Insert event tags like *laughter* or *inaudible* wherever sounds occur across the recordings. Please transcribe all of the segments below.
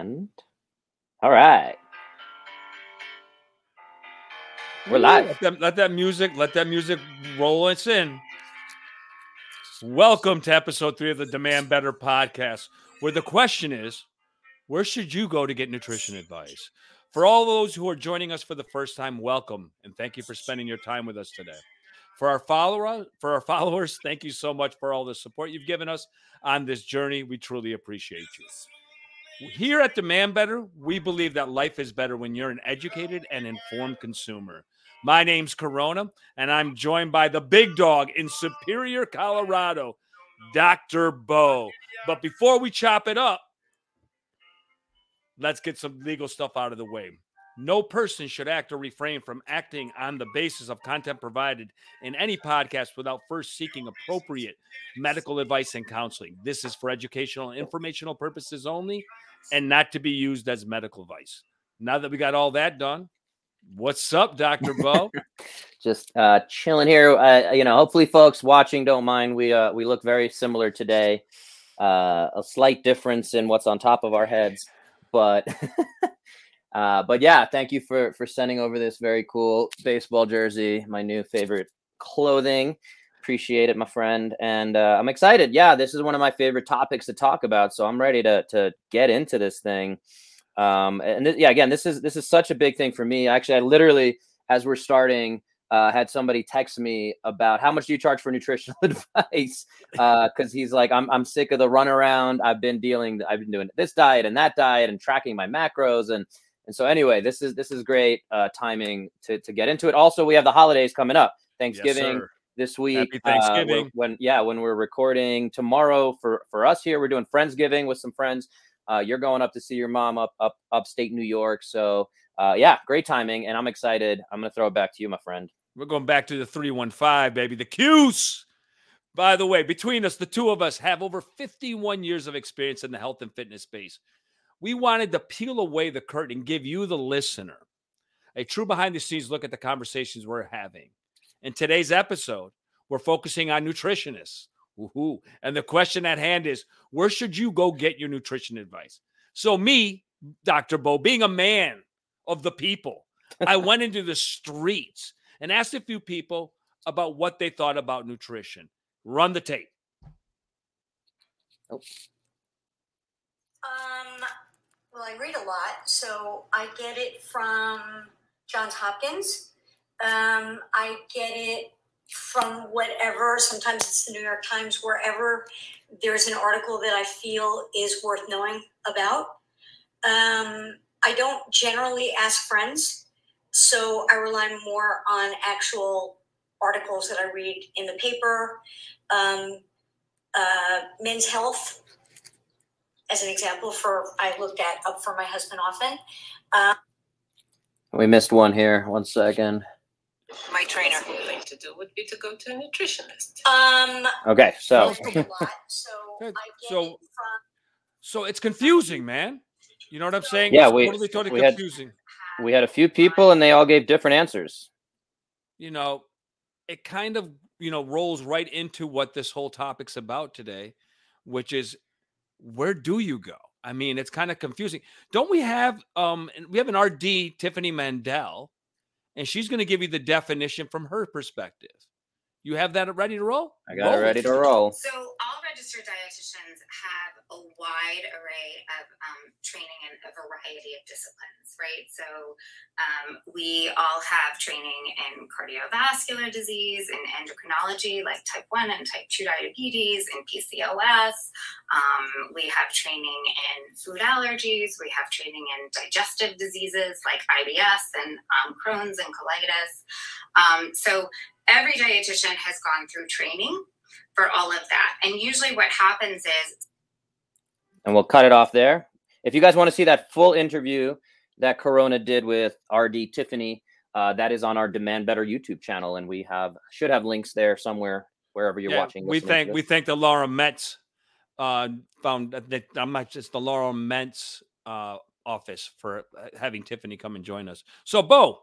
And all right. We're live. Let that, let that music, let that music roll us in. Welcome to episode three of the Demand Better podcast, where the question is, where should you go to get nutrition advice? For all those who are joining us for the first time, welcome and thank you for spending your time with us today. For our follower, for our *laughs* followers, thank you so much for all the support you've given us on this journey. We truly appreciate you. Here at Demand Better, we believe that life is better when you're an educated and informed consumer. My name's Corona, and I'm joined by the big dog in Superior, Colorado, Dr. Bo. But before we chop it up, let's get some legal stuff out of the way. No person should act or refrain from acting on the basis of content provided in any podcast without first seeking appropriate medical advice and counseling. This is for educational and informational purposes only and not to be used as medical advice. Now that we got all that done, what's up, Dr. Bo? *laughs* Just uh, chilling here. Uh, you know, hopefully, folks watching don't mind. We uh, we look very similar today. Uh, a slight difference in what's on top of our heads, but *laughs* uh, but yeah, thank you for for sending over this very cool baseball jersey, my new favorite clothing. Appreciate it, my friend, and uh, I'm excited. Yeah, this is one of my favorite topics to talk about, so I'm ready to to get into this thing. Um, and th- yeah, again, this is this is such a big thing for me. Actually, I literally, as we're starting, uh, had somebody text me about how much do you charge for nutritional *laughs* advice because uh, he's like I'm, I'm sick of the runaround i've been dealing i've been doing this diet and that diet and tracking my macros and and so anyway this is this is great uh, timing to, to get into it also we have the holidays coming up thanksgiving Yes, this week Happy uh, when- Thanksgiving. when yeah when we're recording tomorrow for for us here we're doing friendsgiving with some friends uh, you're going up to see your mom up up upstate new york so uh, yeah great timing and i'm excited i'm gonna throw it back to you my friend We're going back to the 315, baby. The Q's. By the way, between us, the two of us have over 51 years of experience in the health and fitness space. We wanted to peel away the curtain and give you, the listener, a true behind the scenes look at the conversations we're having. In today's episode, we're focusing on nutritionists. Woohoo. And the question at hand is where should you go get your nutrition advice? So, me, Dr. Bo, being a man of the people, I *laughs* went into the streets and asked a few people about what they thought about nutrition. Run the tape. Um, well, I read a lot, so I get it from Johns Hopkins. Um, I get it from whatever. Sometimes it's the New York Times, wherever there's an article that I feel is worth knowing about. Um, I don't generally ask friends, so I rely more on actual articles that I read in the paper. Um, uh, Men's Health as an example for I looked at up for my husband often. we missed one here one second my trainer. thing to do would be to go to a nutritionist. Um, okay so most of a lot, so *laughs* I get So- from So it's confusing, man. You know what I'm saying? Yeah, It's we- totally, totally we had- confusing. we had a few people and they all gave different answers you know, it kind of, you know, rolls right into what this whole topic's about today, which is where do you go? I mean, it's kind of confusing. Don't we have um we have an RD, Tiffany Mandel, and she's going to give you the definition from her perspective. You have that ready to roll? i got it ready to roll So all registered dietitians have a wide array of um, training in a variety of disciplines, right? So um, we all have training in cardiovascular disease and endocrinology, like type one and type two diabetes, and PCOS. Um, we have training in food allergies. We have training in digestive diseases like IBS and um, Crohn's and colitis. Um, so every dietitian has gone through training for all of that. And usually what happens is and we'll cut it off there. If you guys want to see that full interview that Corona did with RD Tiffany, uh, that is on our Demand Better YouTube channel, and we have should have links there somewhere wherever you're Yeah, watching. We thank we thank the Laura Metz uh found that that- I'm not just the Laura Metz uh office for uh, having Tiffany come and join us. So Bo,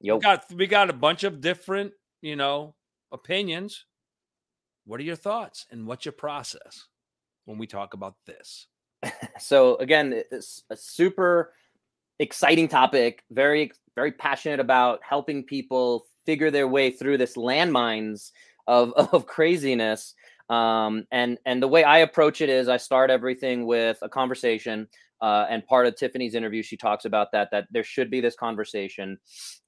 Yo, we got we got a bunch of different, you know, opinions. What are your thoughts and what's your process when we talk about this? *laughs* so again, it's a super exciting topic. Very, very passionate about helping people figure their way through this landmines of *laughs* of craziness. Um, and and the way I approach it is I start everything with a conversation. Uh, and part of Tiffany's interview, she talks about that that there should be this conversation.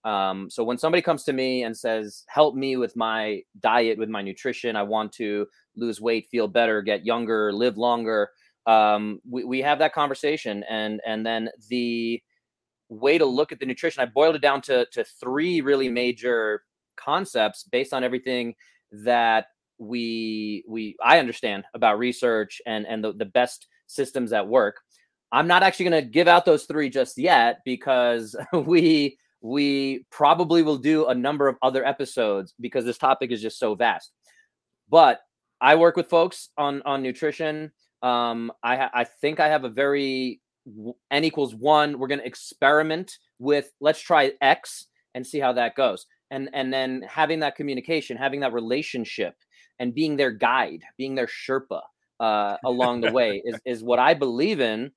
Um, so when somebody comes to me and says, "Help me with my diet, with my nutrition. I want to lose weight, feel better, get younger, live longer," um, we, we have that conversation, and and then the way to look at the nutrition, I boiled it down to to three really major concepts based on everything that we we I understand about research and and the, the best systems that work. I'm not actually going to give out those three just yet because *laughs* we we probably will do a number of other episodes because this topic is just so vast. But I work with folks on on nutrition. Um, I I think I have a very n equals one. We're going to experiment with let's try X and see how that goes. And and then having that communication, having that relationship, and being their guide, being their Sherpa uh, along the way *laughs* is is what I believe in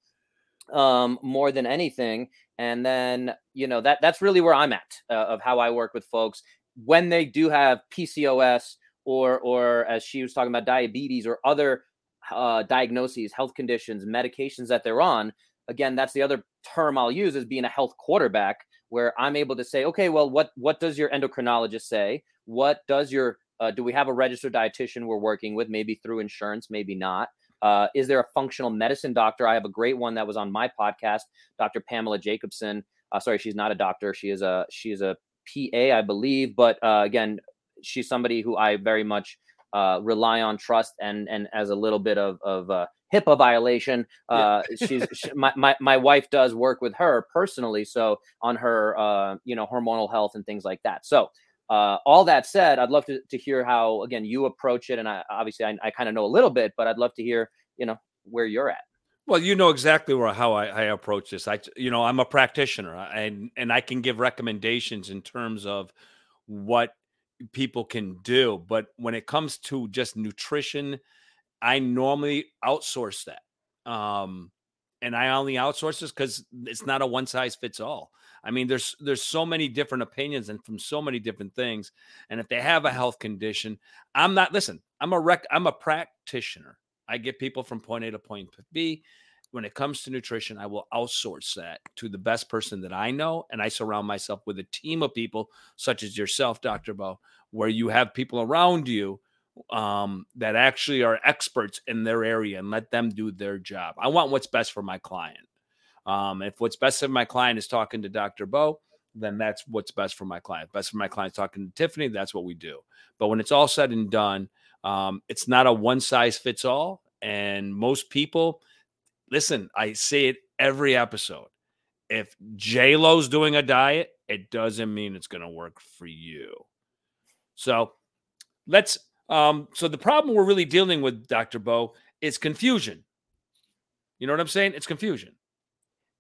um, more than anything. And then you know that that's really where I'm at uh, of how I work with folks when they do have PCOS or or as she was talking about diabetes or other uh, diagnoses, health conditions, medications that they're on. Again, that's the other term I'll use is being a health quarterback, where I'm able to say, okay, well, what what does your endocrinologist say? What does your uh, do we have a registered dietitian we're working with? Maybe through insurance, maybe not. Uh, is there a functional medicine doctor? I have a great one that was on my podcast, Dr. Pamela Jacobson. Uh, sorry, she's not a doctor. She is a she is a PA, I believe. But uh, again, she's somebody who I very much uh, rely on, trust, and and as a little bit of of uh, HIPAA violation. Uh, yeah. *laughs* she's she, my, my my wife does work with her personally, so on her uh, you know hormonal health and things like that. So uh, all that said, I'd love to, to hear how again you approach it, and I obviously I, I kind of know a little bit, but I'd love to hear you know where you're at. Well, you know exactly where how I, I approach this. I you know I'm a practitioner, and and I can give recommendations in terms of what people can do, but when it comes to just nutrition I normally outsource that. Um, and I only outsource this because it's not a one size fits all. I mean, there's there's so many different opinions and from so many different things. And if they have a health condition, I'm not listen, I'm a rec I'm a practitioner. I get people from point A to point B. When it comes to nutrition, I will outsource that to the best person that I know. And I surround myself with a team of people such as yourself, Dr. Bo, where you have people around you um, that actually are experts in their area and let them do their job. I want what's best for my client. Um, if what's best for my client is talking to Dr. Bo, then that's what's best for my client. Best for my client talking to Tiffany, that's what we do. But when it's all said and done, um, it's not a one size fits all. And most people, listen, I say it every episode. If J Lo's doing a diet, it doesn't mean it's going to work for you. So let's um, so the problem we're really dealing with, Dr. Bo, is confusion. You know what I'm saying? It's confusion.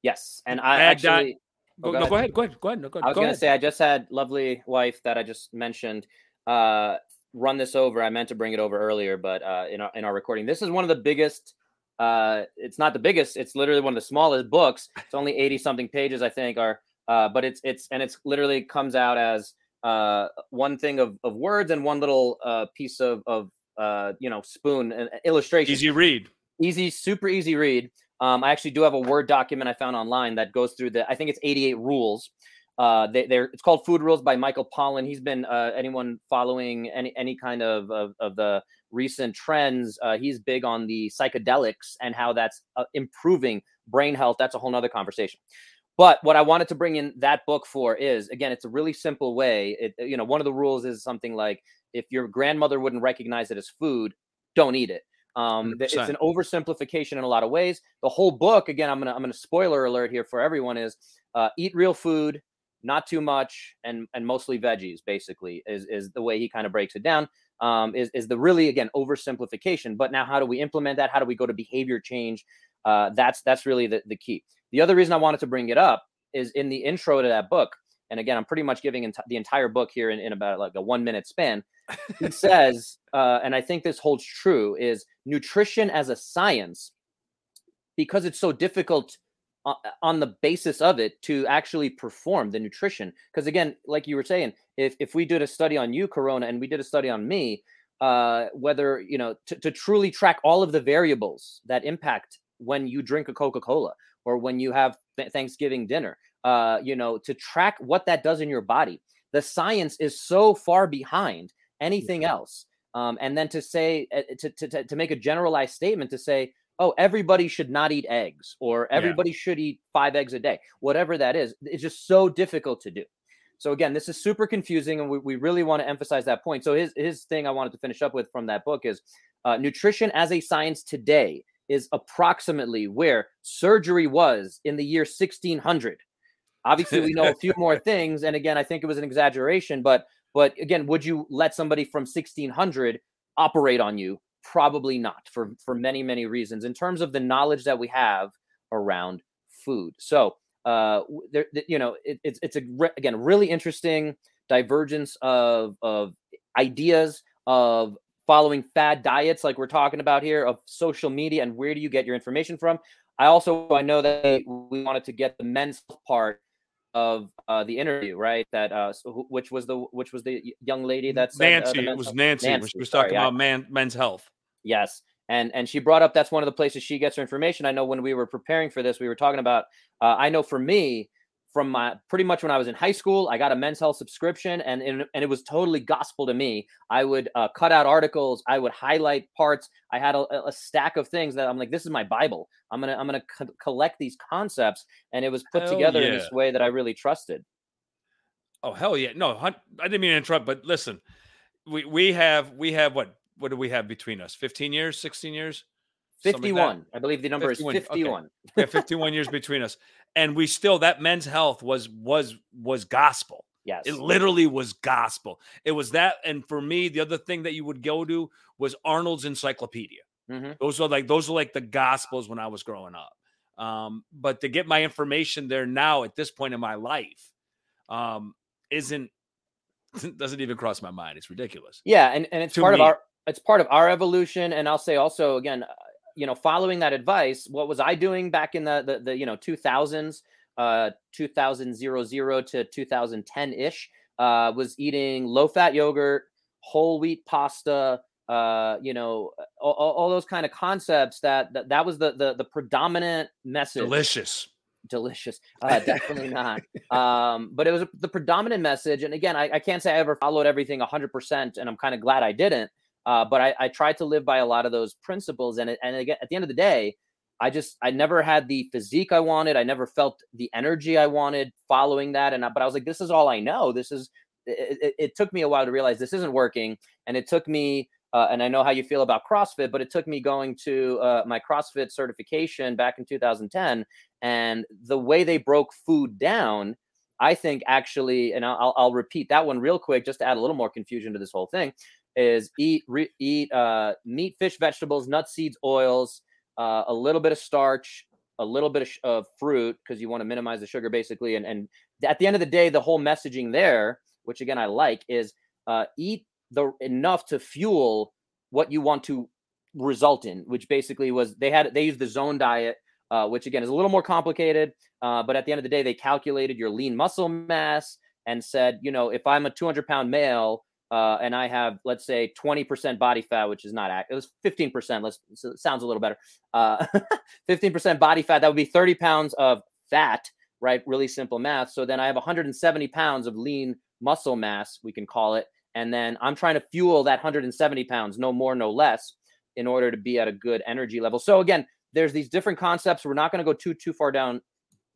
Yes. And I actually oh, go, no, go ahead. Go ahead. Go ahead. No, go, ahead. I was going to say I just had lovely wife that I just mentioned uh, run this over. I meant to bring it over earlier, but uh, in our in our recording, this is one of the biggest. Uh, it's not the biggest. It's literally one of the smallest books. It's only eighty something pages, I think. Are uh, but it's it's and it's literally comes out as uh, one thing of, of words and one little uh, piece of, of uh, you know spoon and illustration. Easy read. Easy, super easy read. Um, I actually do have a Word document I found online that goes through the. I think it's 88 rules. Uh, they, are it's called Food Rules by Michael Pollan. He's been uh, anyone following any any kind of of, of the recent trends. Uh, he's big on the psychedelics and how that's uh, improving brain health. That's a whole nother conversation. But what I wanted to bring in that book for is again, it's a really simple way. It, you know, one of the rules is something like if your grandmother wouldn't recognize it as food, don't eat it. Um, 100%. it's an oversimplification in a lot of ways. The whole book, again, I'm gonna I'm gonna spoiler alert here for everyone is uh, eat real food, not too much, and and mostly veggies. Basically, is is the way he kind of breaks it down. Um, is is the really again oversimplification. But now, how do we implement that? How do we go to behavior change? Uh, that's that's really the, the key. The other reason I wanted to bring it up is in the intro to that book. And again, I'm pretty much giving ent- the entire book here in, in about like a one minute span. He says, uh, and I think this holds true, is nutrition as a science because it's so difficult uh, on the basis of it to actually perform the nutrition. Because again, like you were saying, if if we did a study on you, Corona, and we did a study on me, uh, whether you know to, to truly track all of the variables that impact when you drink a Coca-Cola or when you have th- Thanksgiving dinner, uh, you know, to track what that does in your body. The science is so far behind anything else. Um, and then to say uh, to, to to make a generalized statement to say oh, everybody should not eat eggs or everybody yeah. should eat five eggs a day, whatever that is. It's just so difficult to do. So again, this is super confusing, and we, we really want to emphasize that point. So his his thing I wanted to finish up with from that book is uh, nutrition as a science today is approximately where surgery was in the year 1600. Obviously, we know a few more *laughs* things, and again, I think it was an exaggeration, but but again, would you let somebody from 1600 operate on you? Probably not for for many many reasons in terms of the knowledge that we have around food. So uh there you know it, it's it's a again really interesting divergence of of ideas of following fad diets like we're talking about here of social media and where do you get your information from? I also i know that we wanted to get the men's part of uh, the interview, right? That uh, so which was the which was the young lady that said, Nancy. Uh, it was Nancy, Nancy. She was talking Sorry, about man men's health. Yes, and and she brought up that's one of the places she gets her information. I know when we were preparing for this, we were talking about. Uh, I know for me, from my pretty much when I was in high school, I got a men's health subscription, and and, and it was totally gospel to me. I would uh, cut out articles, I would highlight parts. I had a, a, stack of things that I'm like, this is my Bible. I'm gonna I'm gonna co- collect these concepts, and it was put hell together yeah. in this way that I really trusted. Oh hell yeah! No, I didn't mean to interrupt, but listen, we we have we have what what do we have between us? 15 years, 16 years? 51. I believe the number 51. is 51. Okay. yeah, *laughs* 51 years between us. And we still that men's health was was was gospel. Yes. It literally was gospel. It was that and for me the other thing that you would go to was Arnold's encyclopedia. Mm-hmm. Those are like those are like the gospels when I was growing up. Um, but to get my information there now at this point in my life um, isn't *laughs* doesn't even cross my mind. It's ridiculous. Yeah, and, and it's part me. of our it's part of our evolution and i'll say also again you know following that advice what was i doing back in the the, the you know 2000s uh 2000 to 2010 ish uh was eating low fat yogurt whole wheat pasta uh you know all, all those kind of concepts that, that that was the the, the predominant message. Delicious. Delicious. Uh, definitely not. *laughs* Um but it was the predominant message and again I, I can't say i ever followed everything 100% and i'm kind of glad i didn't uh, but I, I tried to live by a lot of those principles. And, and again, at the end of the day, I just, I never had the physique I wanted. I never felt the energy I wanted following that. And, I, but I was like, this is all I know. This is, it, it, it took me a while to realize this isn't working. And it took me, uh, and I know how you feel about CrossFit, but it took me going to uh, my CrossFit certification back in 2010. And the way they broke food down, I think actually, and I'll, I'll repeat that one real quick just to add a little more confusion to this whole thing is eat re- eat uh, meat, fish, vegetables, nuts, seeds, oils, uh, a little bit of starch, a little bit of, sh- of fruit because you want to minimize the sugar, basically. And and at the end of the day, the whole messaging there, which again I like, is uh, eat the enough to fuel what you want to result in, which basically was they had they used the zone diet. Uh, which again is a little more complicated, uh, but at the end of the day, they calculated your lean muscle mass and said, you know, if I'm a 200 pound male, uh, and I have, let's say, 20% body fat, which is not, it was 15%. Let's, so sounds a little better. Uh, *laughs* 15% body fat, that would be 30 pounds of fat, right? Really simple math. So then I have 170 pounds of lean muscle mass, we can call it. And then I'm trying to fuel that 170 pounds, no more, no less, in order to be at a good energy level. So again, there's these different concepts. We're not going to go too, too far down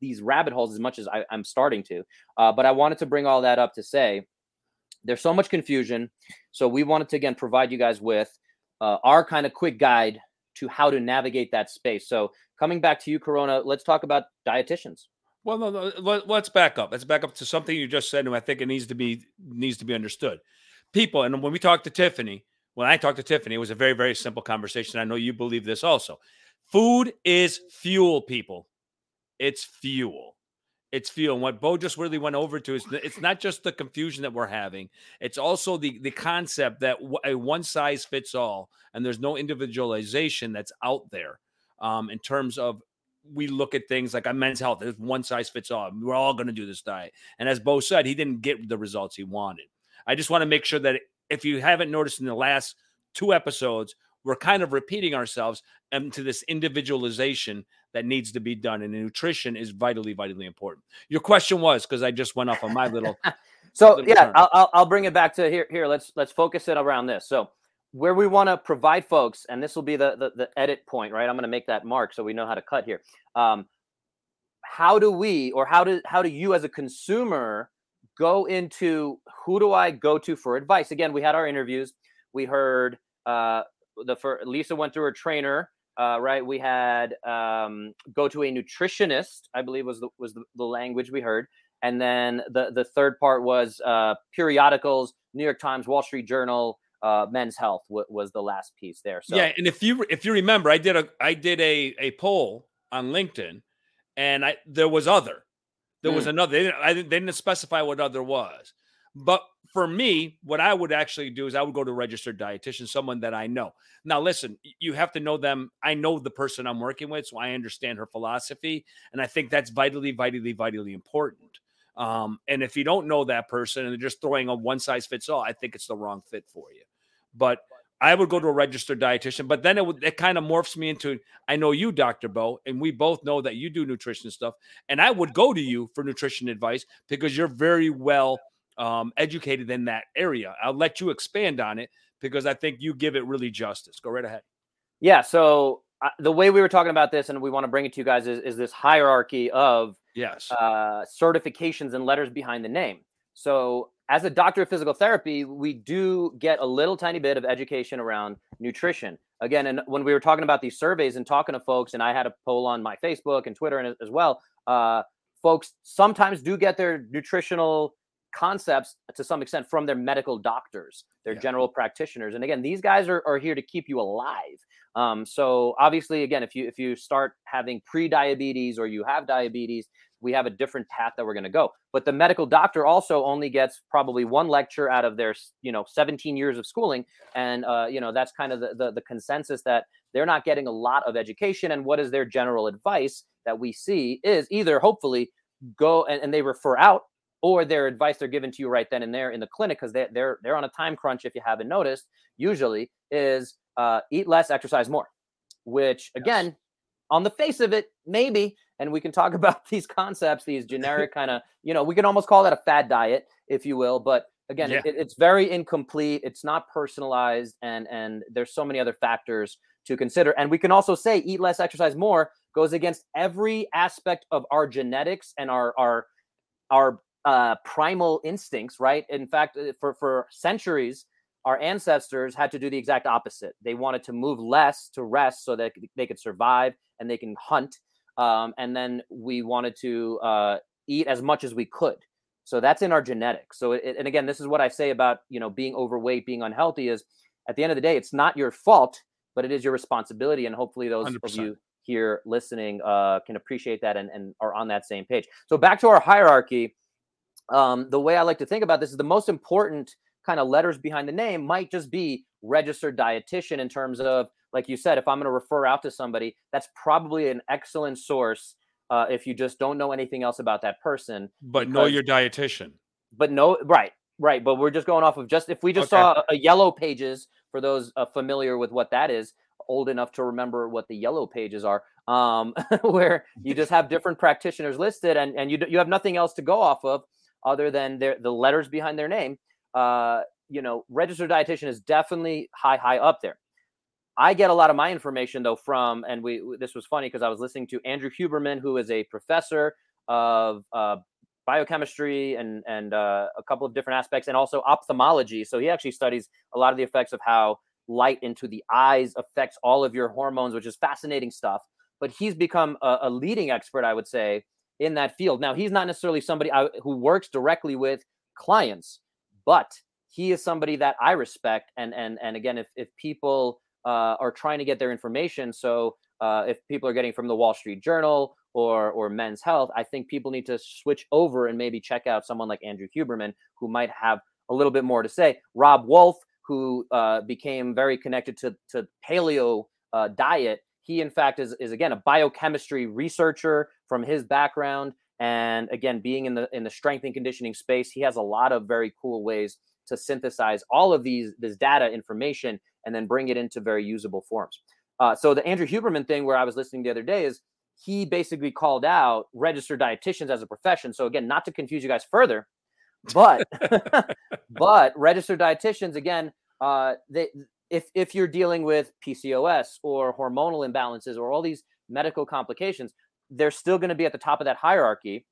these rabbit holes as much as I, am starting to. Uh, but I wanted to bring all that up to say, there's so much confusion. So we wanted to again provide you guys with uh, our kind of quick guide to how to navigate that space. So coming back to you, Corona, let's talk about dietitians. Well, no, no, let, us back up. Let's back up to something you just said, and I think it needs to be needs to be understood. People, and when we talked to Tiffany, when I talked to Tiffany, it was a very very simple conversation. I know you believe this also. Food is fuel, people. It's fuel it's fuel. And what Bo just really went over to is it's not just the confusion that we're having; it's also the the concept that a one size fits all, and there's no individualization that's out there um, in terms of we look at things like a men's health. There's one size fits all. We're all going to do this diet. And as Bo said, he didn't get the results he wanted. I just want to make sure that if you haven't noticed in the last two episodes, we're kind of repeating ourselves into this individualization that needs to be done. And nutrition is vitally, vitally important. Your question was because I just went off on my little. *laughs* so little yeah, I'll, I'll bring it back to here. Here, let's let's focus it around this. So where we want to provide folks, and this will be the, the, the edit point, right? I'm going to make that mark so we know how to cut here. Um, how do we, or how do how do you as a consumer go into who do I go to for advice? Again, we had our interviews. We heard uh, the for Lisa went through her trainer, uh, right? We had um, go to a nutritionist. I believe was the was the, the language we heard, and then the the third part was uh, periodicals, New York Times, Wall Street Journal uh, men's health w- was the last piece there. So yeah, and if you if you remember, I did a I did a a poll on LinkedIn, and I there was other, there mm. was another. They didn't, I, they didn't specify what other was, but for me, what I would actually do is I would go to a registered dietitian, someone that I know. Now, listen, you have to know them. I know the person I'm working with, so I understand her philosophy, and I think that's vitally, vitally, vitally important. Um, and if you don't know that person and they're just throwing a one size fits all, I think it's the wrong fit for you. But I would go to a registered dietitian. But then it would it kind of morphs me into I know you, Dr. Bo, and we both know that you do nutrition stuff. And I would go to you for nutrition advice because you're very well um, educated in that area. I'll let you expand on it because I think you give it really justice. Go right ahead. Yeah. So uh, the way we were talking about this, and we want to bring it to you guys, is, is this hierarchy of yes uh, certifications and letters behind the name. So as a doctor of physical therapy, we do get a little tiny bit of education around nutrition. Again, and when we were talking about these surveys and talking to folks, and I had a poll on my Facebook and Twitter and as well, uh, folks sometimes do get their nutritional concepts to some extent from their medical doctors, their yeah. general practitioners. And again, these guys are, are here to keep you alive. Um, so obviously, again, if you if you start having pre-diabetes or you have diabetes, we have a different path that we're going to go. But the medical doctor also only gets probably one lecture out of their, you know, 17 years of schooling, and uh, you know that's kind of the, the the consensus that they're not getting a lot of education. And what is their general advice that we see is either hopefully go and, and they refer out or their advice they're given to you right then and there in the clinic because they, they're they're on a time crunch if you haven't noticed usually is uh, eat less exercise more which again yes. on the face of it maybe and we can talk *laughs* about these concepts, these generic *laughs* kind of, you know, we can almost call that a fad diet, if you will. But again, yeah. it, it's very incomplete. It's not personalized, and and there's so many other factors to consider. And we can also say eat less, exercise more goes against every aspect of our genetics and our our our uh, primal instincts, right? In fact, uh, for for centuries, our ancestors had to do the exact opposite. They wanted to move less to rest so that they could survive and they can hunt um, and then we wanted to uh, eat as much as we could. So that's in our genetics. So it, and again, this is what I say about you know being overweight, being unhealthy is at the end of the day, it's not your fault, but it is your responsibility. And hopefully, those 100%. of you here listening uh, can appreciate that and, and are on that same page. So back to our hierarchy. Um, the way I like to think about this is the most important kind of letters behind the name might just be registered dietitian in terms of like you said, if I'm going to refer out to somebody, that's probably an excellent source uh, if you just don't know anything else about that person. But because, know your dietitian. But no, right, right. But we're just going off of just if we just okay. saw a, yellow pages for those uh, familiar with what that is, old enough to remember what the yellow pages are, um, *laughs* where you just have different practitioners listed and and you you have nothing else to go off of other than their the letters behind their name. Uh, you know, registered dietitian is definitely high high up there. I get a lot of my information though from, and we this was funny because I was listening to Andrew Huberman, who is a professor of uh, biochemistry and and uh, a couple of different aspects, and also ophthalmology. So he actually studies a lot of the effects of how light into the eyes affects all of your hormones, which is fascinating stuff. But he's become a, a leading expert, I would say, in that field. Now he's not necessarily somebody I, who works directly with clients, but he is somebody that I respect. And and and again, if if people uh, are trying to get their information. So uh, if people are getting from the Wall Street Journal or or Men's Health, I think people need to switch over and maybe check out someone like Andrew Huberman, who might have a little bit more to say. Robb Wolf, who uh, became very connected to to paleo uh, diet, he in fact is is again a biochemistry researcher from his background and again being in the in the strength and conditioning space he has a lot of very cool ways to synthesize all of these this data information and then bring it into very usable forms. Uh, so the andrew huberman thing where i was listening the other day is he basically called out registered dietitians as a profession. So again not to confuse you guys further but *laughs* but registered dietitians again uh, they if if you're dealing with PCOS or hormonal imbalances or all these medical complications, they're still going to be at the top of that hierarchy.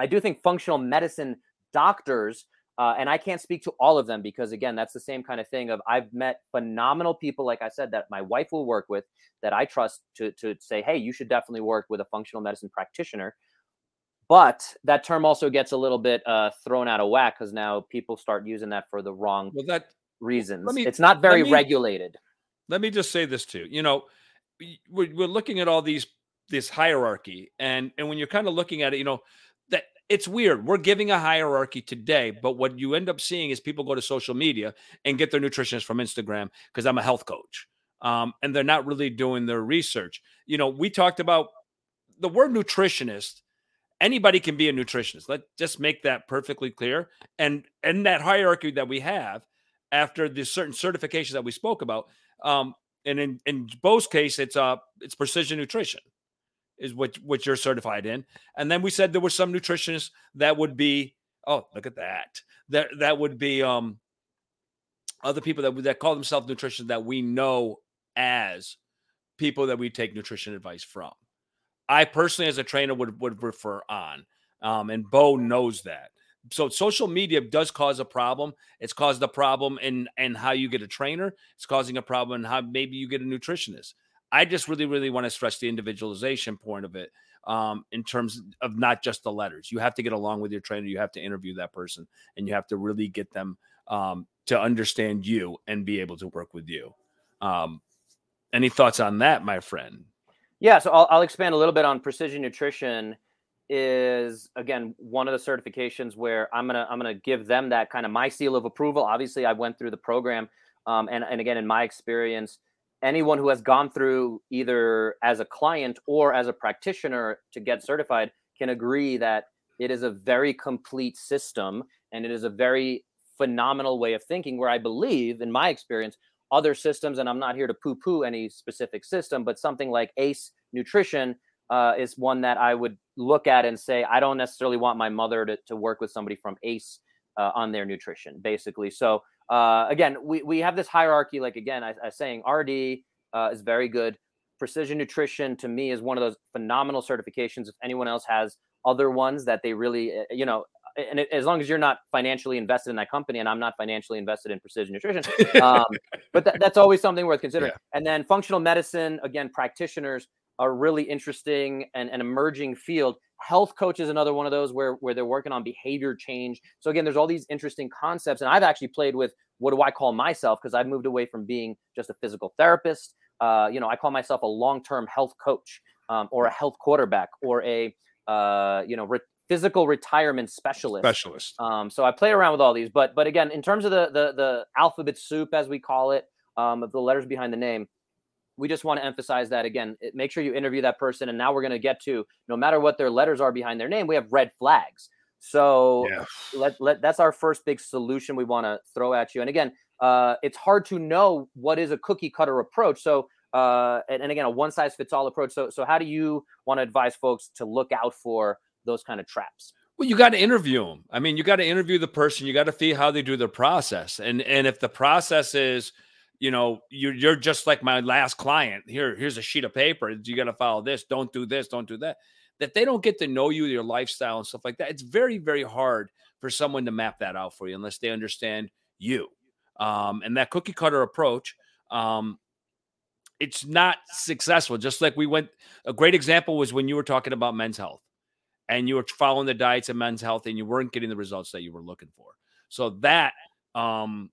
I do think functional medicine doctors, uh, and I can't speak to all of them because again, that's the same kind of thing. Of I've met phenomenal people, like I said, that my wife will work with, that I trust to to say, hey, you should definitely work with a functional medicine practitioner. But that term also gets a little bit uh, thrown out of whack because now people start using that for the wrong well, that reasons. Me, it's not very me, regulated. Let me just say this too. You know, we're, we're looking at all these this hierarchy, and and when you're kind of looking at it, you know that it's weird. We're giving a hierarchy today, but what you end up seeing is people go to social media and get their nutritionist from Instagram because I'm a health coach, um, and they're not really doing their research. You know, we talked about the word nutritionist anybody can be a nutritionist. Let's just make that perfectly clear. And and that hierarchy that we have after the certain certifications that we spoke about, um, and in in Bo's case, it's uh it's precision nutrition is what what you're certified in. And then we said there were some nutritionists that would be oh look at that that that would be um other people that that call themselves nutritionists that we know as people that we take nutrition advice from. I personally, as a trainer, would would refer on, um, and Bo knows that. So social media does cause a problem. It's caused a problem in and how you get a trainer. It's causing a problem in how maybe you get a nutritionist. I just really, really want to stress the individualization point of it um, in terms of not just the letters. You have to get along with your trainer. You have to interview that person, and you have to really get them um, to understand you and be able to work with you. Um, any thoughts on that, my friend? Yeah, so I'll, I'll expand a little bit on precision nutrition. Is again one of the certifications where I'm gonna I'm gonna give them that kind of my seal of approval. Obviously, I went through the program, um, and and again in my experience, anyone who has gone through either as a client or as a practitioner to get certified can agree that it is a very complete system and it is a very phenomenal way of thinking. Where I believe, in my experience, other systems, and I'm not here to poo poo any specific system, but something like ACE Nutrition uh, is one that I would look at and say, I don't necessarily want my mother to, to work with somebody from ACE uh, on their nutrition, basically. So, uh, again, we, we have this hierarchy. Like, again, I, I was saying RD uh, is very good. Precision nutrition to me is one of those phenomenal certifications. If anyone else has other ones that they really, eh, you know, and it, as long as you're not financially invested in that company, and I'm not financially invested in precision nutrition, um, *laughs* but th- that's always something worth considering. Yeah. And then functional medicine, again, practitioners are really interesting and an emerging field. Health coach is another one of those where where they're working on behavior change. So again, there's all these interesting concepts, and I've actually played with what do I call myself because I've moved away from being just a physical therapist. Uh, you know, I call myself a long-term health coach um, or a health quarterback or a uh, you know re- physical retirement specialist. Specialist. Um, so I play around with all these, but but again, in terms of the the, the alphabet soup as we call it, um, of the letters behind the name, we just want to emphasize that again. It, make sure you interview that person, and now we're going to get to no matter what their letters are behind their name, we have red flags. So yeah. let, let that's our first big solution we want to throw at you. And again, uh, it's hard to know what is a cookie cutter approach. So uh, and, and again, a one size fits all approach. So so how do you want to advise folks to look out for those kind of traps? Well, you got to interview them. I mean, you got to interview the person. You got to see how they do their process. And and if the process is, you know, you're you're just like my last client. Here, here's a sheet of paper. You got to follow this. Don't do this. Don't do that. That they don't get to know you, your lifestyle, and stuff like that. It's very very hard for someone to map that out for you unless they understand you. Um, and that cookie cutter approach, um, it's not successful. Just like we went. A great example was when you were talking about men's health and you were following the diets of men's health and you weren't getting the results that you were looking for. So that um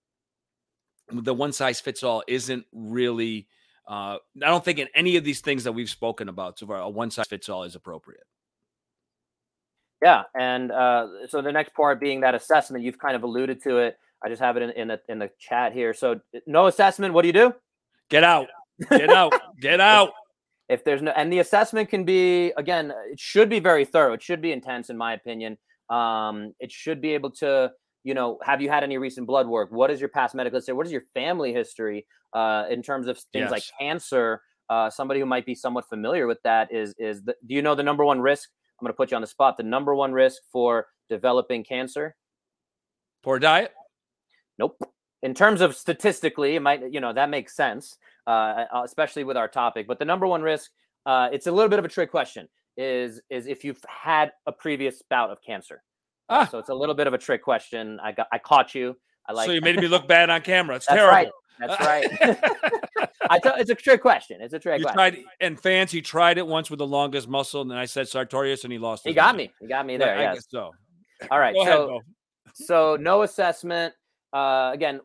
the one size fits all isn't really uh I don't think in any of these things that we've spoken about so far a one size fits all is appropriate. Yeah, and uh so the next part being that assessment you've kind of alluded to it. I just have it in, in the in the chat here. So no assessment, what do you do? Get out. Get out. Get out. if there's no and the assessment can be again it should be very thorough it should be intense in my opinion um it should be able to you know have you had any recent blood work what is your past medical history what is your family history uh in terms of things like cancer uh somebody who might be somewhat familiar with that is is the, do you know the number one risk i'm going to put you on the spot the number one risk for developing cancer Poor diet. Nope. In terms of statistically, it might, you know, that makes sense, uh, especially with our topic. But the number one risk, uh, it's a little bit of a trick question, is is if you've had a previous bout of cancer. Ah. So it's a little bit of a trick question. I got, I caught you. I like. so you *laughs* made me look bad on camera. It's That's terrible. right. That's *laughs* right. I tell, it's a trick question. It's a trick you question. tried, and fans, he tried it once with the longest muscle, and then I said Sartorius, and he lost. He got me. He got me Yeah, there. I yes. guess so. All right. Go so Bo. so no assessment uh, again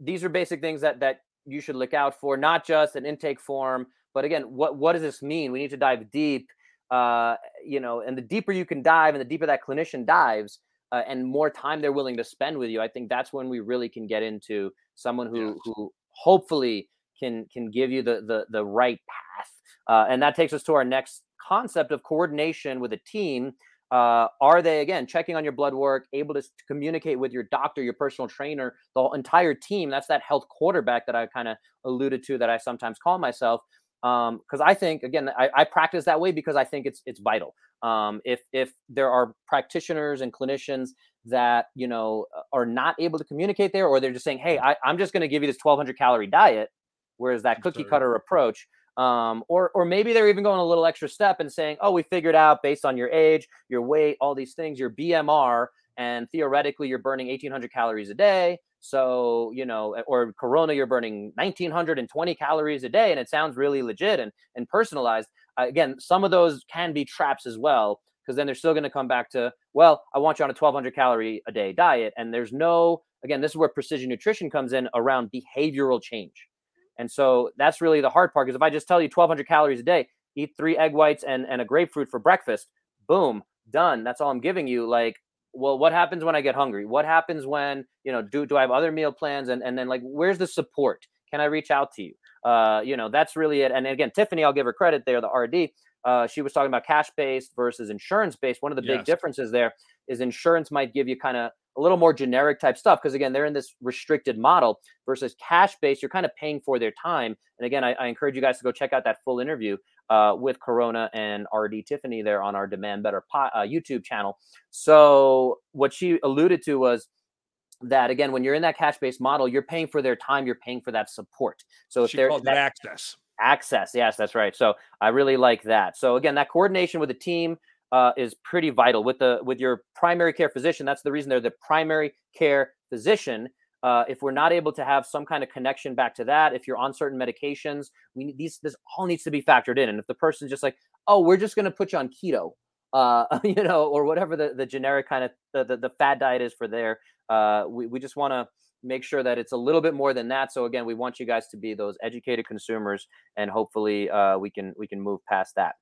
these are basic things that that you should look out for not just an intake form but again what what does this mean we need to dive deep uh, you know and the deeper you can dive and the deeper that clinician dives uh, and more time they're willing to spend with you i think that's when we really can get into someone who Yes. who hopefully can can give you the the, the right path. Uh, and that takes us to our next concept of coordination with a team. Uh, are they again checking on your blood work able to, to communicate with your doctor your personal trainer the entire team? That's that health quarterback that i kind of alluded to that i sometimes call myself because i think again I, I practice that way because i think it's it's vital. Um, if if there are practitioners and clinicians that you know are not able to communicate there or they're just saying hey I, i'm just going to give you this 1200 calorie diet whereas that cookie cutter approach um, or or maybe they're even going a little extra step and saying oh we figured out based on your age your weight all these things your bmr and theoretically you're burning 1800 calories a day so you know or corona you're burning 1920 calories a day and it sounds really legit and, and personalized. Uh, again some of those can be traps as well because then they're still going to come back to well i want you on a 1200 calorie a day diet and there's no again this is where precision nutrition comes in around behavioral change. And so that's really the hard part because if i just tell you 1200 calories a day eat three egg whites and, and a grapefruit for breakfast boom done that's all i'm giving you like well what happens when i get hungry? What happens when you know do, do i have other meal plans? And, and then like where's the support? Can i reach out to you? Uh you know that's really it. And again tiffany i'll give her credit there the rd uh, she was talking about cash based versus insurance based one of the big differences there is insurance might give you kind of a little more generic type stuff because again they're in this restricted model versus cash based you're kind of paying for their time. And again I, I encourage you guys to go check out that full interview uh, with corona and rd tiffany there on our demand better po- uh, youtube channel. So what she alluded to was that again when you're in that cash based model you're paying for their time you're paying for that support. So if She they're that, access. Access. Yes that's right. So i really like that. So again that coordination with the team uh, is pretty vital. With the with your primary care physician that's the reason they're the primary care physician. Uh, if we're not able to have some kind of connection back to that if you're on certain medications we need these this all needs to be factored in. And if the person's just like oh we're just going to put you on keto uh, *laughs* you know or whatever the, the generic kind of the, the, the fad diet is for there uh, we, we just want to make sure that it's a little bit more than that so again we want you guys to be those educated consumers and hopefully uh, we can we can move past that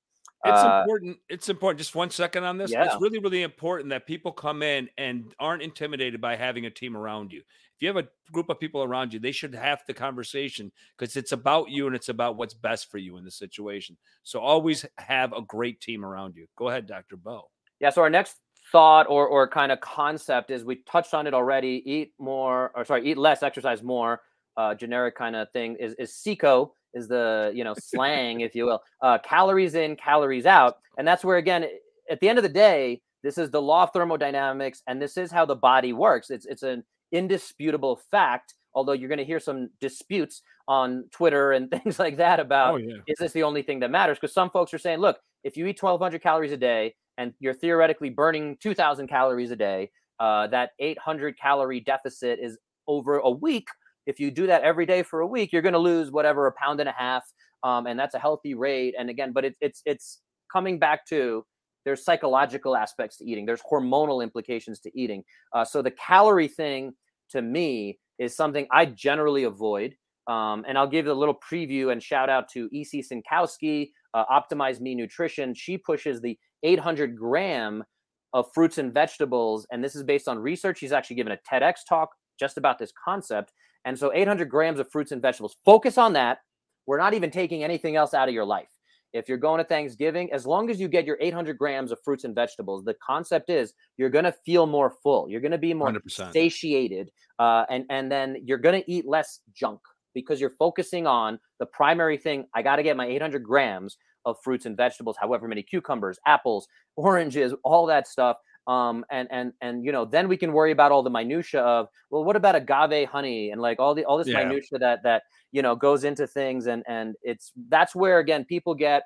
It's Uh, important. It's important. Just one second on this. Yeah. It's really, really important that people come in and aren't intimidated by having a team around you. If you have a group of people around you, they should have the conversation because it's about you and it's about what's best for you in the situation. So always have a great team around you. Go ahead, Dr. Bo. Yeah. So our next thought or or kind of concept is we touched on it already. Eat more, or sorry, eat less, exercise more. Uh, generic kind of thing is is CICO is the you know *laughs* slang, if you will. Uh, calories in, calories out, and that's where again, at the end of the day, this is the law of thermodynamics, and this is how the body works. It's it's an indisputable fact. Although you're going to hear some disputes on Twitter and *laughs* things like that about Oh, yeah. is this the only thing that matters? Because some folks are saying, look, if you eat 1,200 calories a day and you're theoretically burning 2,000 calories a day, uh, that 800 calorie deficit is over a week. If you do that every day for a week, you're going to lose whatever a pound and a half, um, and that's a healthy rate. And again, but it's it's it's coming back to there's psychological aspects to eating. There's hormonal implications to eating. Uh, so the calorie thing to me is something I generally avoid. Um, and I'll give a little preview and shout out to EC Synkowski, uh, Optimize Me Nutrition. She pushes the 800 gram of fruits and vegetables. And this is based on research. She's actually given a TEDx talk just about this concept. And so 800 grams of fruits and vegetables, focus on that. We're not even taking anything else out of your life. if you're going to Thanksgiving, as long as you get your 800 grams of fruits and vegetables, the concept is you're going to feel more full. You're going to be more 100%. satiated, uh, and and then you're going to eat less junk because you're focusing on the primary thing. I got to get my 800 grams of fruits and vegetables, however many cucumbers, apples, oranges, all that stuff. Um, and and and you know, then we can worry about all the minutia of well, what about agave honey and like all the all this Yeah. minutia that that you know goes into things, and and it's that's where again people get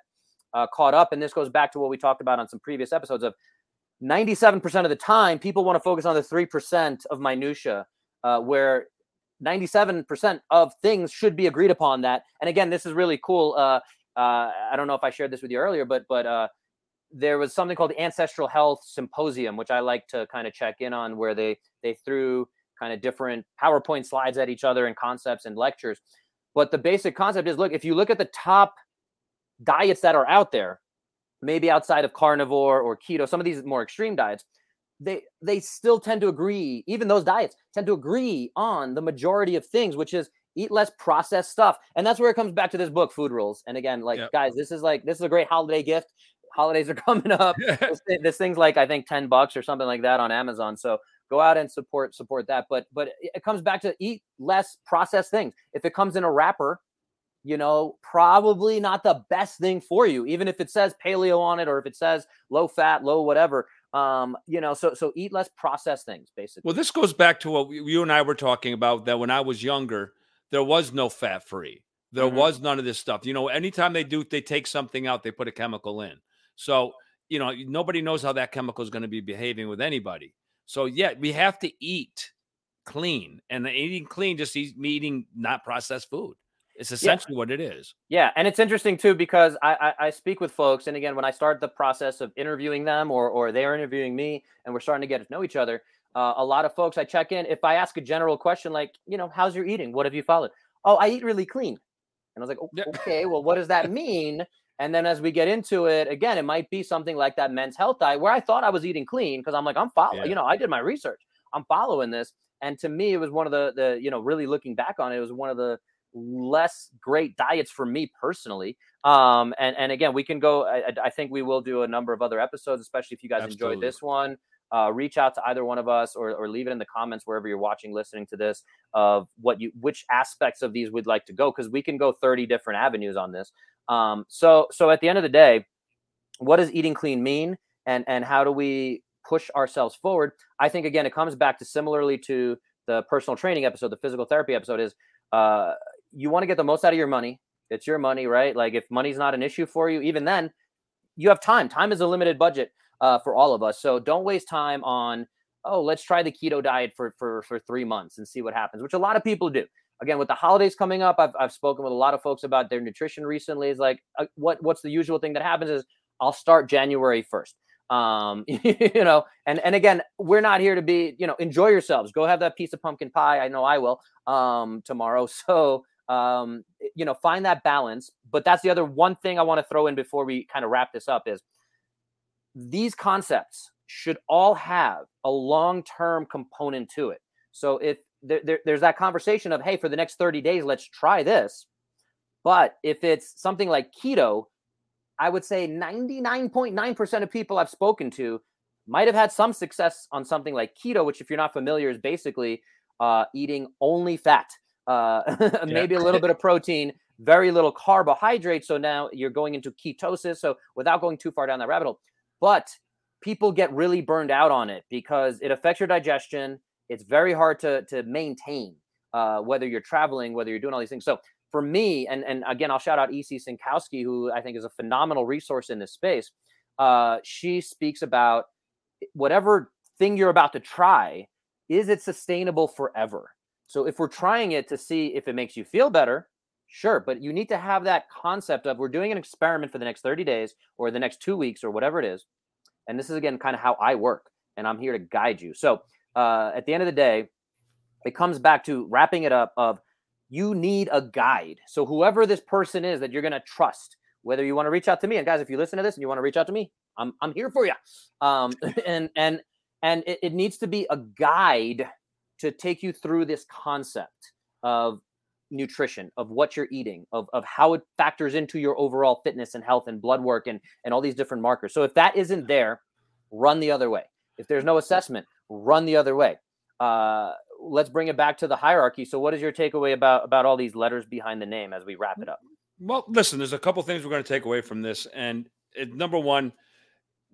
uh, caught up, and this goes back to what we talked about on some previous episodes of 97% of the time people want to focus on the 3% of minutia uh, where 97% of things should be agreed upon that. And again this is really cool uh, uh, i don't know if i shared this with you earlier but but uh, there was something called the ancestral health symposium which i like to kind of check in on where they they threw kind of different powerpoint slides at each other and concepts and lectures. But the basic concept is look if you look at the top diets that are out there maybe outside of carnivore or keto some of these more extreme diets they they still tend to agree even those diets tend to agree on the majority of things which is eat less processed stuff. And that's where it comes back to this book food rules. And again like Yep. guys this is like this is a great holiday gift. Holidays are *laughs* coming up. *laughs* This, this thing's like i think 10 bucks or something like that on amazon. So go out and support support that. But but it it comes back to eat less processed things. If it comes in a wrapper you know probably not the best thing for you even if it says paleo on it or if it says low fat low whatever um you know so so eat less processed things basically Well, this goes back to what we- you and I were talking about that when I was younger, there was no fat free. There Mhm. was none of this stuff. You know, anytime they do, they take something out, they put a chemical in. So, you know, nobody knows how that chemical is going to be behaving with anybody. So, yeah, we have to eat clean. And eating clean just eat, eating not processed food. It's essentially what it is. Yeah, and it's interesting too because I, I I speak with folks, and again, when I start the process of interviewing them, or or they're interviewing me, and we're starting to get to know each other, uh, a lot of folks I check in. If I ask a general question like, you know, how's your eating? What have you followed? Oh, I eat really clean, and I was like, "O- Yeah. *laughs* okay, well, what does that mean? And then as we get into it, again, it might be something like that men's health diet where I thought I was eating clean because I'm like, I'm following, Yeah. you know, I did my research, I'm following this, and to me, it was one of the the you know, really looking back on it, it was one of the less great diets for me personally. Um, and and again, we can go. I, I- think we will do a number of other episodes, especially if you guys enjoyed this one. Uh, reach out to either one of us, or or leave it in the comments wherever you're watching, listening to this, of what you which aspects of these would like to go, because we can go 30 different avenues on this. Um, so so at the end of the day, what does eating clean mean, and and how do we push ourselves forward? I think again, it comes back to similarly to the personal training episode, the physical therapy episode is uh, you want to get the most out of your money. It's your money, right? Like if money's not an issue for you, even then, you have time. Time is a limited budget uh, for all of us. So don't waste time on, oh, let's try the keto diet for for for three months and see what happens, which a lot of people do. Again, with the holidays coming up, I've, I've spoken with a lot of folks about their nutrition recently. Is like, uh, what what's the usual thing that happens is I'll start January first. Um, *laughs* you know, and and again, we're not here to be, you know, enjoy yourselves. Go have that piece of pumpkin pie. I know I will um tomorrow. *laughs* So um, you know, find that balance. But that's the other one thing I want to throw in before we kind of wrap this up is these concepts should all have a long-term component to it. So if there, there- there's that conversation of, hey, for the next 30 days, let's try this. But if it's something like keto, I would say 99.9% of people I've spoken to might have had some success on something like keto, which, if you're not familiar, is basically uh, eating only fat, uh, *laughs* maybe a little bit of protein, very little carbohydrate. So now you're going into ketosis. So without going too far down that rabbit hole, but people get really burned out on it because it affects your digestion. It's very hard to to maintain uh, whether you're traveling, whether you're doing all these things. So for me, and and again, I'll shout out EC Synkowski, who I think is a phenomenal resource in this space. Uh, she speaks about whatever thing you're about to try, is it sustainable forever? So if we're trying it to see if it makes you feel better, sure, but you need to have that concept of we're doing an experiment for the next 30 days or the next two weeks or whatever it is. And this is again kind of how I work, and I'm here to guide you. So uh, at the end of the day, it comes back to wrapping it up of you need a guide. So whoever this person is that you're going to trust, whether you want to reach out to me, and guys, if you listen to this and you want to reach out to me, I'm I'm here for you. Um, *laughs* and and and it, it needs to be a guide to take you through this concept of nutrition, of what you're eating, of, of how it factors into your overall fitness and health and blood work and, and all these different markers. So if that isn't there, run the other way. If there's no assessment, run the other way. Uh, let's bring it back to the hierarchy. So what is your takeaway about about all these letters behind the name as we wrap it up? Well, listen, there's a couple things we're going to take away from this. And it, number one,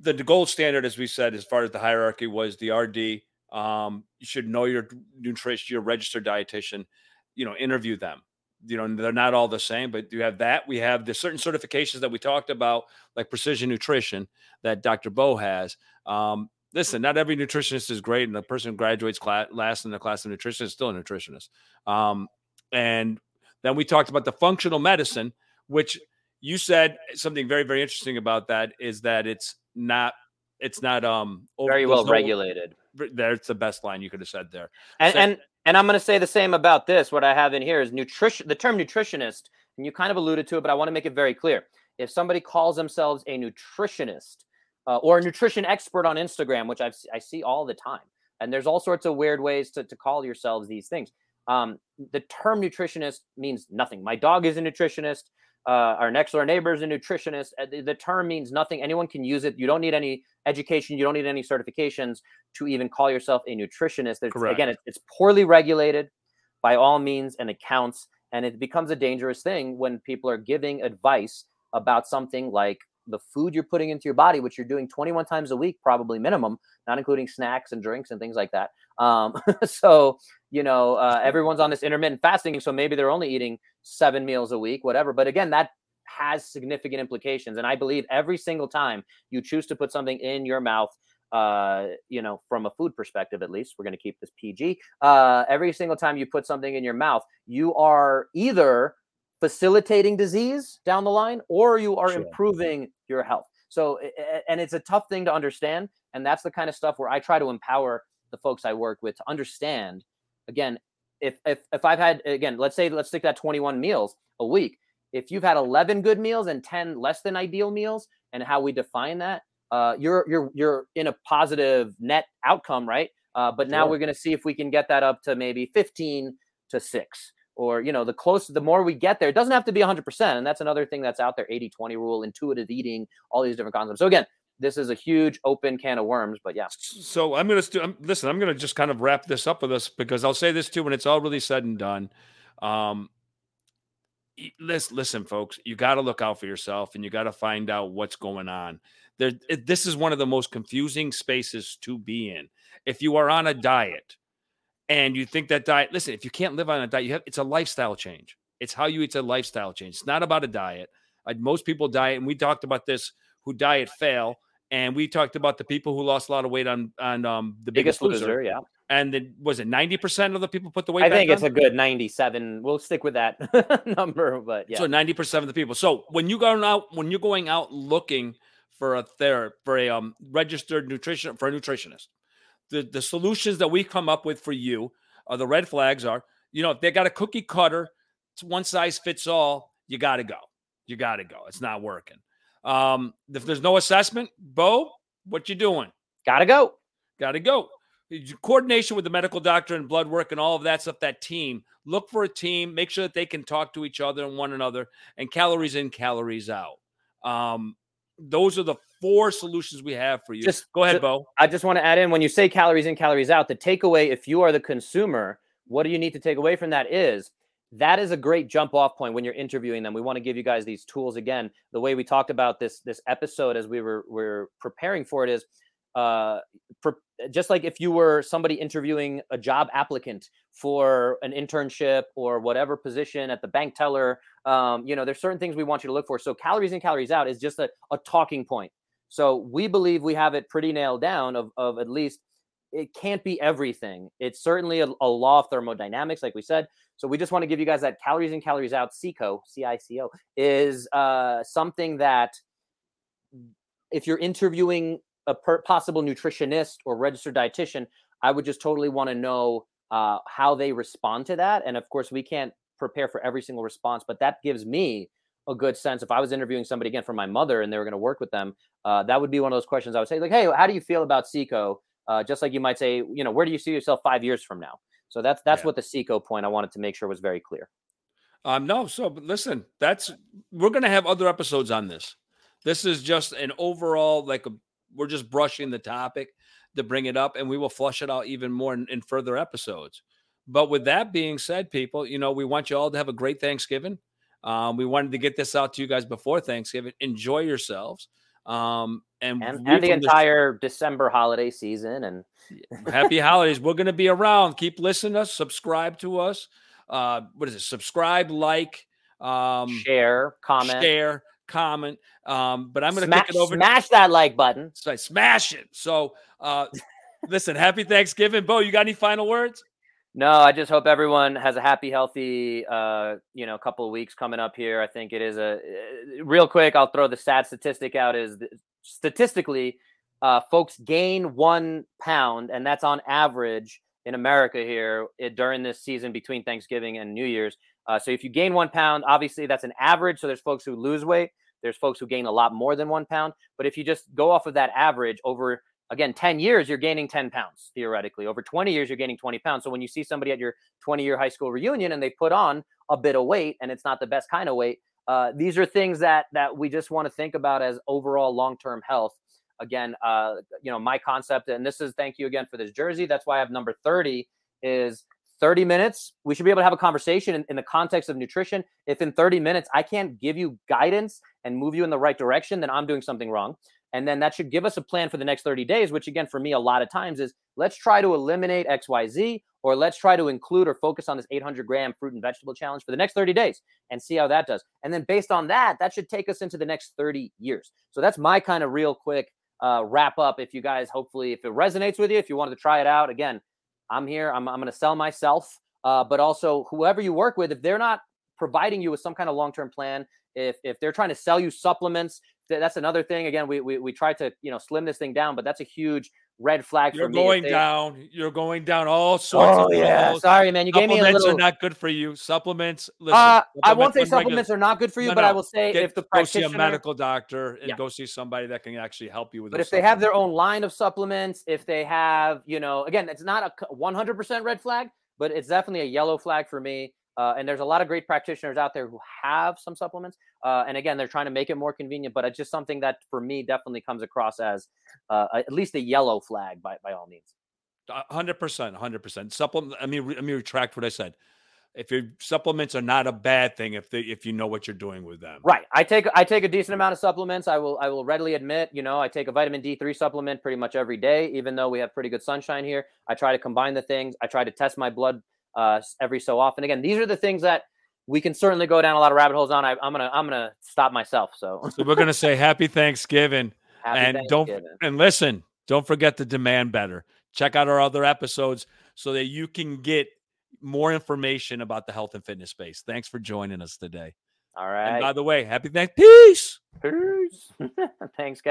the, the gold standard, as we said, as far as the hierarchy was the RD. Um, you should know your nutrition, your registered dietitian, you know, interview them. You know, they're not all the same, but you have that. We have the certain certifications that we talked about, like precision nutrition that Dr. Bo has. Um, listen, not every nutritionist is great, and the person who graduates class, last in the class of nutrition is still a nutritionist. Um, and then we talked about the functional medicine, which you said something very, very interesting about that is that it's not, it's not um over, very well no, regulated. That's the best line you could have said there. And so, and and I'm going to say the same about this. What I have in here is nutrition. The term nutritionist, and you kind of alluded to it, but I want to make it very clear. If somebody calls themselves a nutritionist uh, or a nutrition expert on Instagram, which I've, I see all the time, and there's all sorts of weird ways to, to call yourselves these things. Um, the term nutritionist means nothing. My dog is a nutritionist. Uh, our next door neighbor is a nutritionist. The, the, term means nothing. Anyone can use it. You don't need any education. You don't need any certifications to even call yourself a nutritionist. It's, again, it, it's poorly regulated by all means and accounts, and it becomes a dangerous thing when people are giving advice about something like the food you're putting into your body, which you're doing 21 times a week, probably minimum, not including snacks and drinks and things like that. Um, *laughs* so, you know, uh, everyone's on this intermittent fasting. So maybe they're only eating seven meals a week, whatever. But again, that has significant implications. And I believe every single time you choose to put something in your mouth, uh, you know, from a food perspective, at least, we're going to keep this PG. Uh, every single time you put something in your mouth, you are either facilitating disease down the line or you are sure. improving your health. So, and it's a tough thing to understand. And that's the kind of stuff where I try to empower the folks I work with to understand. Again, if if if I've had again, let's say let's stick that 21 meals a week. If you've had 11 good meals and 10 less than ideal meals, and how we define that, uh, you're you're you're in a positive net outcome, right? Uh, but now sure. we're going to see if we can get that up to maybe 15 to six or you know the closer the more we get there it doesn't have to be 100% and that's another thing that's out there 80 20 rule intuitive eating all these different concepts. So again this is a huge open can of worms but yeah. So i'm gonna st- I'm, listen i'm gonna just kind of wrap this up with us because i'll say this too when it's all really said and done. Um listen, listen folks you got to look out for yourself and you got to find out what's going on. There this is one of the most confusing spaces to be in. If you are on a diet and you think that diet listen if you can't live on a diet you have it's a lifestyle change. It's how you eat a lifestyle change. It's not about a diet. Most people diet and we talked about this who diet fail and we talked about the people who lost a lot of weight on on um, the biggest, biggest loser, loser, yeah. And then was it 90% of the people put the weight i think it's on? a good 97 we'll stick with that *laughs* number but yeah. So 90% of the people. So when you go out when you're going out looking for a therapist for a um, registered nutrition for a nutritionist the, the solutions that we come up with for you are the red flags are, you know, if they got a cookie cutter, it's one size fits all, you got to go. You got to go. It's not working. Um, if there's no assessment, Bo, what you doing? Got to go. Got to go. Coordination with the medical doctor and blood work and all of that stuff, that team. Look for a team, make sure that they can talk to each other and one another, and calories in, calories out. Um, those are the four solutions we have for you. Just go ahead, Bo. I just want to add in when you say calories in, calories out, the takeaway, if you are the consumer, what do you need to take away from that is that is a great jump off point when you're interviewing them. We want to give you guys these tools again. The way we talked about this this episode as we were we were preparing for it is uh, for, just like if you were somebody interviewing a job applicant for an internship or whatever position at the bank teller, um, you know, there's certain things we want you to look for. So calories in, calories out is just a, a talking point. So we believe we have it pretty nailed down of, of at least it can't be everything. It's certainly a, a, law of thermodynamics, like we said. So we just want to give you guys that calories in, calories out, CICO, C-I-C-O, is uh, something that if you're interviewing a per- possible nutritionist or registered dietitian, I would just totally want to know uh, how they respond to that. And of course, we can't prepare for every single response, but that gives me a good sense. If I was interviewing somebody again for my mother and they were going to work with them, uh, that would be one of those questions I would say, like, hey, how do you feel about CICO? Uh, just like you might say, you know, where do you see yourself five years from now? So that's that's yeah. what the CICO point I wanted to make sure was very clear. Um, no, so but listen, that's we're gonna have other episodes on this. This is just an overall like a, we're just brushing the topic to bring it up, and we will flush it out even more in, in further episodes. But with that being said, people, you know, we want you all to have a great Thanksgiving. Um, we wanted to get this out to you guys before Thanksgiving. Enjoy yourselves. Um, and, and, and the entire December holiday season. And happy holidays. We're going to be around. Keep listening to us. Subscribe to us. Uh, what is it? Subscribe, like, um, share, comment, share, comment. Um, but I'm going to smash, kick it over. smash that like button. So I smash it. So, uh, listen, happy Thanksgiving, Bo. You got any final words? No, I just hope everyone has a happy, healthy, uh, you know, couple of weeks coming up here. I think it is a uh, real quick. I'll throw the sad statistic out: is statistically, uh, folks gain one pound, and that's on average in America here it, during this season between Thanksgiving and New Year's. Uh, so if you gain one pound, obviously that's an average. So there's folks who lose weight. There's folks who gain a lot more than one pound. But if you just go off of that average over again 10 years you're gaining 10 pounds theoretically. Over 20 years you're gaining 20 pounds. So when you see somebody at your 20 year high school reunion and they put on a bit of weight and it's not the best kind of weight uh, these are things that that we just want to think about as overall long-term health. Again uh, you know my concept and this is thank you again for this jersey that's why i have number 30 is 30 minutes we should be able to have a conversation in, in the context of nutrition. If in 30 minutes i can't give you guidance and move you in the right direction then i'm doing something wrong and then that should give us a plan for the next 30 days, which again, for me, a lot of times is let's try to eliminate XYZ or let's try to include or focus on this 800 gram fruit and vegetable challenge for the next 30 days and see how that does. And then based on that, that should take us into the next 30 years. So that's my kind of real quick uh, wrap up. If you guys, hopefully, if it resonates with you, if you wanted to try it out, again, I'm here. I'm, I'm going to sell myself, uh, but also whoever you work with, if they're not providing you with some kind of long term plan, if, if they're trying to sell you supplements, that's another thing. Again, we, we we try to you know slim this thing down, but that's a huge red flag You're for me. going If they- down. You're going down all sorts Oh of yeah, levels. sorry man, you gave me a little. Supplements little. are not good for you. Supplements. Listen, uh, I won't say supplements are are not good for you, No, but I will say Get, if the go see a medical doctor and Yeah. go see somebody that can actually help you with. but if they have their own line of supplements, if they have, you know, again, it's not a 100% red flag, but it's definitely a yellow flag for me. Uh, and there's a lot of great practitioners out there who have some supplements. Uh, and again, they're trying to make it more convenient, but it's just something that for me definitely comes across as uh, at least a yellow flag by, by all means. hundred percent, hundred percent supplement. I mean, let me retract what I said. If your supplements are not a bad thing, if they if you know what you're doing with them, Right. I take I take a decent amount of supplements. I will I will readily admit, you know, I take a vitamin D3 supplement pretty much every day, even though we have pretty good sunshine here. I try to combine the things. I try to test my blood uh, every so often. Again, these are the things that we can certainly go down a lot of rabbit holes on. I, I'm gonna I'm gonna stop myself. So So we're gonna say Happy *laughs* Thanksgiving, happy and don't and listen, don't forget to demand better. Check out our other episodes so that you can get more information about the health and fitness space. Thanks for joining us today. All right. And by the way, happy thank peace. Peace. *laughs* Thanks, guys.